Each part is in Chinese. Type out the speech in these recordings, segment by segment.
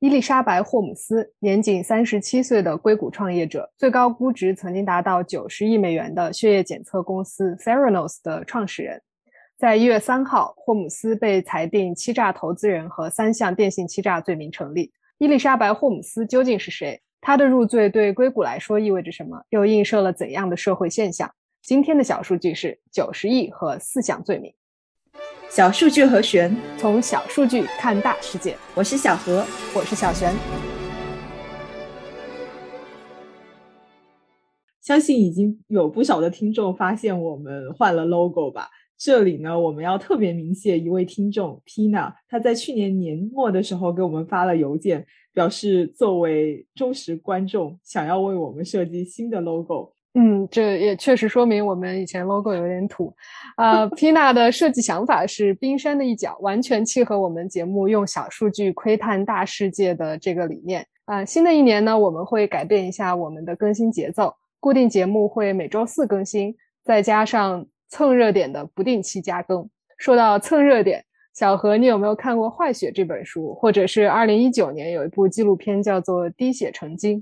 伊丽莎白·霍姆斯，年仅三十七岁的硅谷创业者，最高估值曾经达到九十亿美元的血液检测公司 Theranos 的创始人。在一月三号，霍姆斯被裁定欺诈投资人和三项电信欺诈罪名成立。伊丽莎白·霍姆斯究竟是谁？她的入罪对硅谷来说意味着什么？又映射了怎样的社会现象？今天的小数据是九十亿和四项罪名。小数据和玄，从小数据看大世界。我是小何，我是小璇。相信已经有不少的听众发现我们换了 logo 吧？这里呢，我们要特别鸣谢一位听众 Pina，他在去年年末的时候给我们发了邮件，表示作为忠实观众，想要为我们设计新的 logo。嗯，这也确实说明我们以前 logo 有点土。呃，Pina 的设计想法是冰山的一角，完全契合我们节目用小数据窥探大世界的这个理念。啊，新的一年呢，我们会改变一下我们的更新节奏，固定节目会每周四更新，再加上蹭热点的不定期加更。说到蹭热点，小何，你有没有看过《坏血》这本书，或者是二零一九年有一部纪录片叫做《滴血成金》？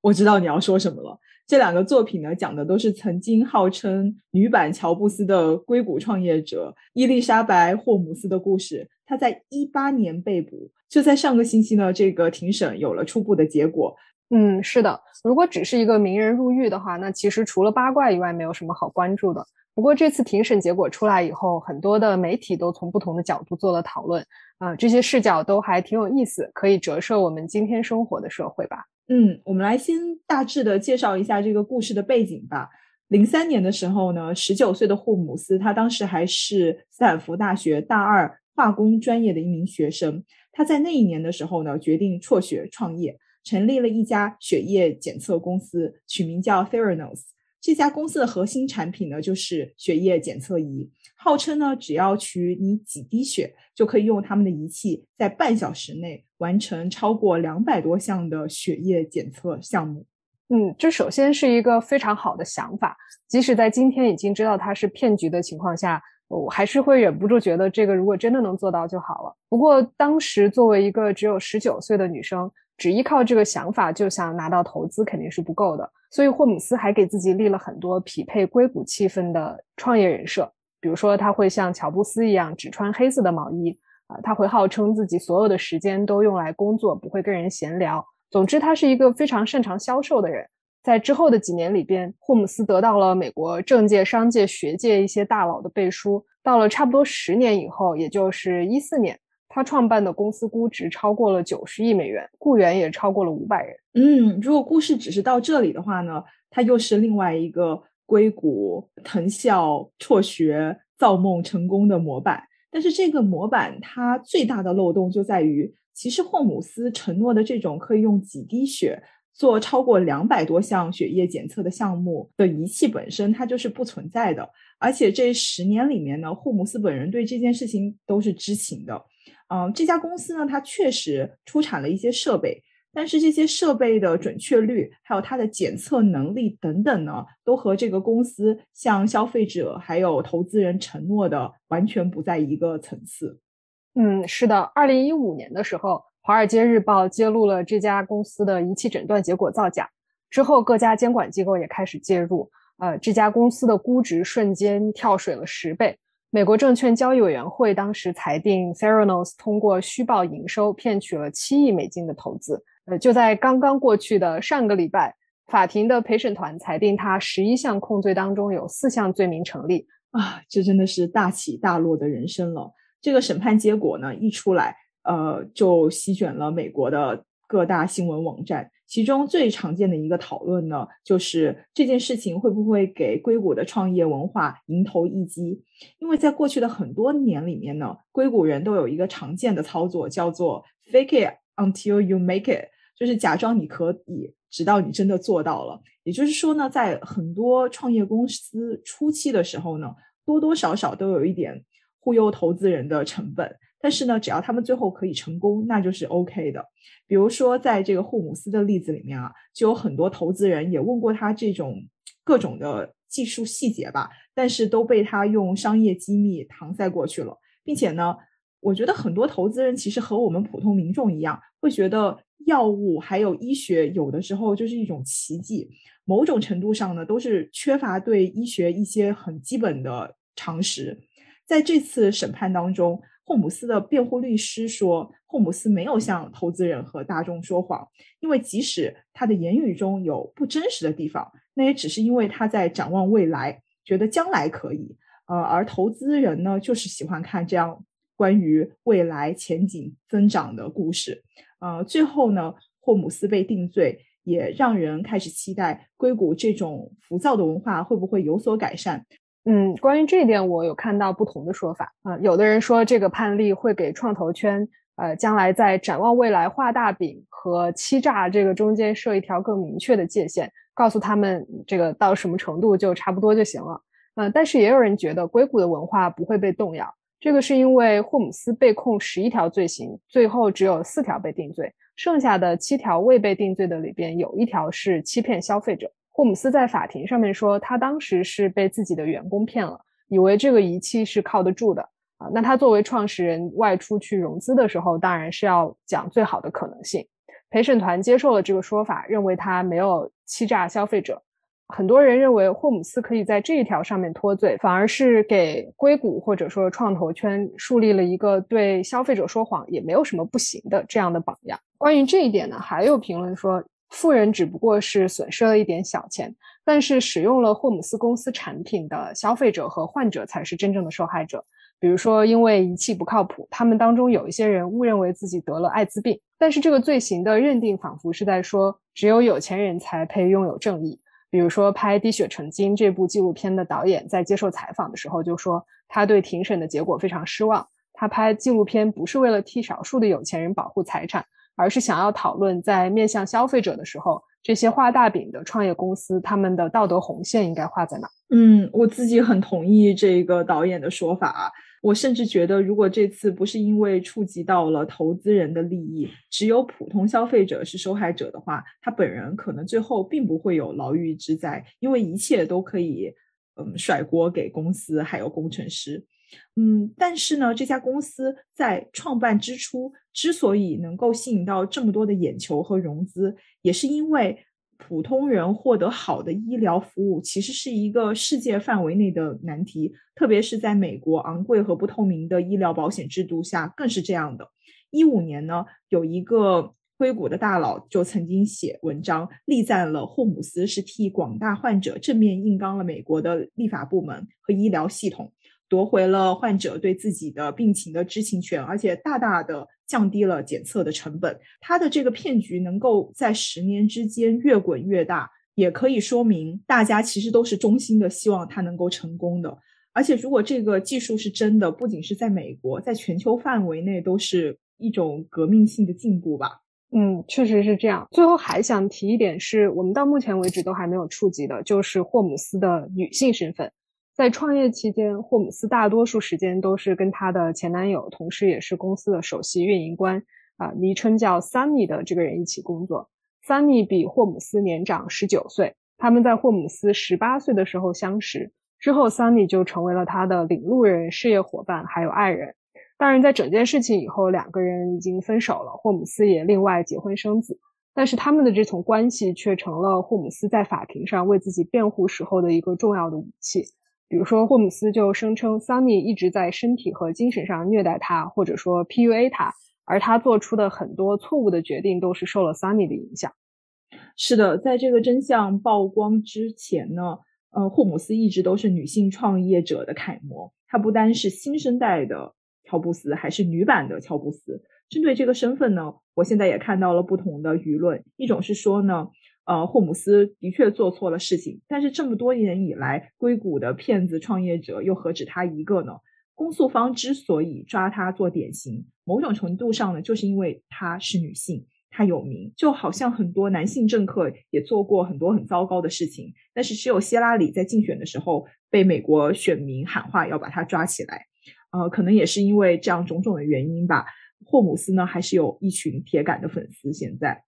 我知道你要说什么了。这两个作品呢，讲的都是曾经号称女版乔布斯的硅谷创业者伊丽莎白·霍姆斯的故事。她在一八年被捕，就在上个星期呢，这个庭审有了初步的结果。嗯，是的，如果只是一个名人入狱的话，那其实除了八卦以外，没有什么好关注的。不过这次庭审结果出来以后，很多的媒体都从不同的角度做了讨论，啊，这些视角都还挺有意思，可以折射我们今天生活的社会吧。嗯，我们来先大致的介绍一下这个故事的背景吧。零三年的时候呢，十九岁的霍姆斯，他当时还是斯坦福大学大二化工专业的一名学生。他在那一年的时候呢，决定辍学创业，成立了一家血液检测公司，取名叫 Theranos。这家公司的核心产品呢，就是血液检测仪。号称呢，只要取你几滴血，就可以用他们的仪器在半小时内完成超过两百多项的血液检测项目。嗯，这首先是一个非常好的想法。即使在今天已经知道它是骗局的情况下，我还是会忍不住觉得这个如果真的能做到就好了。不过当时作为一个只有十九岁的女生，只依靠这个想法就想拿到投资肯定是不够的。所以霍姆斯还给自己立了很多匹配硅谷气氛的创业人设。比如说，他会像乔布斯一样只穿黑色的毛衣啊，他会号称自己所有的时间都用来工作，不会跟人闲聊。总之，他是一个非常擅长销售的人。在之后的几年里边，霍姆斯得到了美国政界、商界、学界一些大佬的背书。到了差不多十年以后，也就是一四年，他创办的公司估值超过了九十亿美元，雇员也超过了五百人。嗯，如果故事只是到这里的话呢，他又是另外一个。硅谷藤校辍学造梦成功的模板，但是这个模板它最大的漏洞就在于，其实霍姆斯承诺的这种可以用几滴血做超过两百多项血液检测的项目的仪器本身，它就是不存在的。而且这十年里面呢，霍姆斯本人对这件事情都是知情的。嗯，这家公司呢，它确实出产了一些设备。但是这些设备的准确率，还有它的检测能力等等呢，都和这个公司向消费者还有投资人承诺的完全不在一个层次。嗯，是的。二零一五年的时候，《华尔街日报》揭露了这家公司的仪器诊断结果造假，之后各家监管机构也开始介入，呃，这家公司的估值瞬间跳水了十倍。美国证券交易委员会当时裁定 Theranos 通过虚报营收骗取了七亿美金的投资。呃，就在刚刚过去的上个礼拜，法庭的陪审团裁定他十一项控罪当中有四项罪名成立啊，这真的是大起大落的人生了。这个审判结果呢一出来，呃，就席卷了美国的各大新闻网站。其中最常见的一个讨论呢，就是这件事情会不会给硅谷的创业文化迎头一击？因为在过去的很多年里面呢，硅谷人都有一个常见的操作，叫做 fake it。Until you make it，就是假装你可以，直到你真的做到了。也就是说呢，在很多创业公司初期的时候呢，多多少少都有一点忽悠投资人的成本。但是呢，只要他们最后可以成功，那就是 OK 的。比如说，在这个霍姆斯的例子里面啊，就有很多投资人也问过他这种各种的技术细节吧，但是都被他用商业机密搪塞过去了，并且呢。我觉得很多投资人其实和我们普通民众一样，会觉得药物还有医学有的时候就是一种奇迹，某种程度上呢，都是缺乏对医学一些很基本的常识。在这次审判当中，霍姆斯的辩护律师说，霍姆斯没有向投资人和大众说谎，因为即使他的言语中有不真实的地方，那也只是因为他在展望未来，觉得将来可以。呃，而投资人呢，就是喜欢看这样。关于未来前景增长的故事，呃，最后呢，霍姆斯被定罪，也让人开始期待硅谷这种浮躁的文化会不会有所改善。嗯，关于这一点，我有看到不同的说法啊。有的人说这个判例会给创投圈，呃，将来在展望未来画大饼和欺诈这个中间设一条更明确的界限，告诉他们这个到什么程度就差不多就行了。嗯，但是也有人觉得硅谷的文化不会被动摇。这个是因为霍姆斯被控十一条罪行，最后只有四条被定罪，剩下的七条未被定罪的里边有一条是欺骗消费者。霍姆斯在法庭上面说，他当时是被自己的员工骗了，以为这个仪器是靠得住的啊。那他作为创始人外出去融资的时候，当然是要讲最好的可能性。陪审团接受了这个说法，认为他没有欺诈消费者。很多人认为霍姆斯可以在这一条上面脱罪，反而是给硅谷或者说创投圈树立了一个对消费者说谎也没有什么不行的这样的榜样。关于这一点呢，还有评论说，富人只不过是损失了一点小钱，但是使用了霍姆斯公司产品的消费者和患者才是真正的受害者。比如说，因为仪器不靠谱，他们当中有一些人误认为自己得了艾滋病，但是这个罪行的认定仿佛是在说，只有有钱人才配拥有正义。比如说，拍《滴血成金》这部纪录片的导演在接受采访的时候就说，他对庭审的结果非常失望。他拍纪录片不是为了替少数的有钱人保护财产，而是想要讨论在面向消费者的时候，这些画大饼的创业公司他们的道德红线应该画在哪？嗯，我自己很同意这个导演的说法。我甚至觉得，如果这次不是因为触及到了投资人的利益，只有普通消费者是受害者的话，他本人可能最后并不会有牢狱之灾，因为一切都可以，嗯，甩锅给公司还有工程师。嗯，但是呢，这家公司在创办之初之所以能够吸引到这么多的眼球和融资，也是因为。普通人获得好的医疗服务，其实是一个世界范围内的难题，特别是在美国昂贵和不透明的医疗保险制度下，更是这样的。一五年呢，有一个硅谷的大佬就曾经写文章，力赞了霍姆斯是替广大患者正面硬刚了美国的立法部门和医疗系统。夺回了患者对自己的病情的知情权，而且大大的降低了检测的成本。他的这个骗局能够在十年之间越滚越大，也可以说明大家其实都是衷心的希望他能够成功的。而且，如果这个技术是真的，不仅是在美国，在全球范围内都是一种革命性的进步吧。嗯，确实是这样。最后还想提一点，是我们到目前为止都还没有触及的，就是霍姆斯的女性身份。在创业期间，霍姆斯大多数时间都是跟他的前男友，同时也是公司的首席运营官，啊，昵称叫 Sunny 的这个人一起工作。Sunny 比霍姆斯年长十九岁，他们在霍姆斯十八岁的时候相识，之后 Sunny 就成为了他的领路人、事业伙伴，还有爱人。当然，在整件事情以后，两个人已经分手了，霍姆斯也另外结婚生子，但是他们的这层关系却成了霍姆斯在法庭上为自己辩护时候的一个重要的武器。比如说，霍姆斯就声称桑尼一直在身体和精神上虐待他，或者说 PUA 他，而他做出的很多错误的决定都是受了桑尼的影响。是的，在这个真相曝光之前呢，呃，霍姆斯一直都是女性创业者的楷模。她不单是新生代的乔布斯，还是女版的乔布斯。针对这个身份呢，我现在也看到了不同的舆论。一种是说呢。呃，霍姆斯的确做错了事情，但是这么多年以来，硅谷的骗子创业者又何止他一个呢？公诉方之所以抓他做典型，某种程度上呢，就是因为她是女性，她有名，就好像很多男性政客也做过很多很糟糕的事情，但是只有希拉里在竞选的时候被美国选民喊话要把他抓起来。呃，可能也是因为这样种种的原因吧，霍姆斯呢还是有一群铁杆的粉丝现在。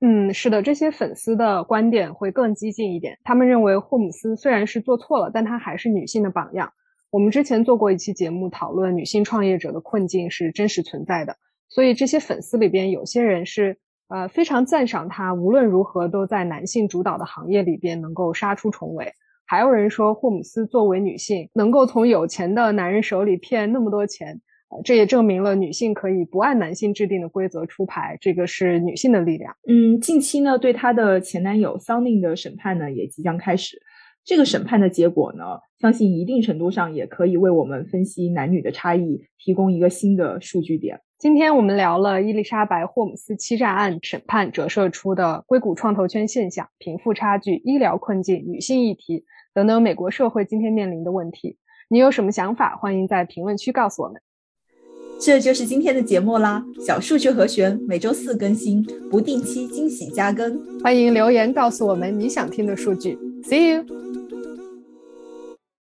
嗯，是的，这些粉丝的观点会更激进一点。他们认为霍姆斯虽然是做错了，但他还是女性的榜样。我们之前做过一期节目，讨论女性创业者的困境是真实存在的。所以这些粉丝里边，有些人是呃非常赞赏他，无论如何都在男性主导的行业里边能够杀出重围。还有人说，霍姆斯作为女性，能够从有钱的男人手里骗那么多钱，呃，这也证明了女性可以不按男性制定的规则出牌，这个是女性的力量。嗯，近期呢，对她的前男友桑宁的审判呢，也即将开始。这个审判的结果呢，相信一定程度上也可以为我们分析男女的差异提供一个新的数据点。今天我们聊了伊丽莎白·霍姆斯欺诈案审判折射出的硅谷创投圈现象、贫富差距、医疗困境、女性议题等等美国社会今天面临的问题。你有什么想法？欢迎在评论区告诉我们。这就是今天的节目啦，小数据和弦每周四更新，不定期惊喜加更，欢迎留言告诉我们你想听的数据。See you。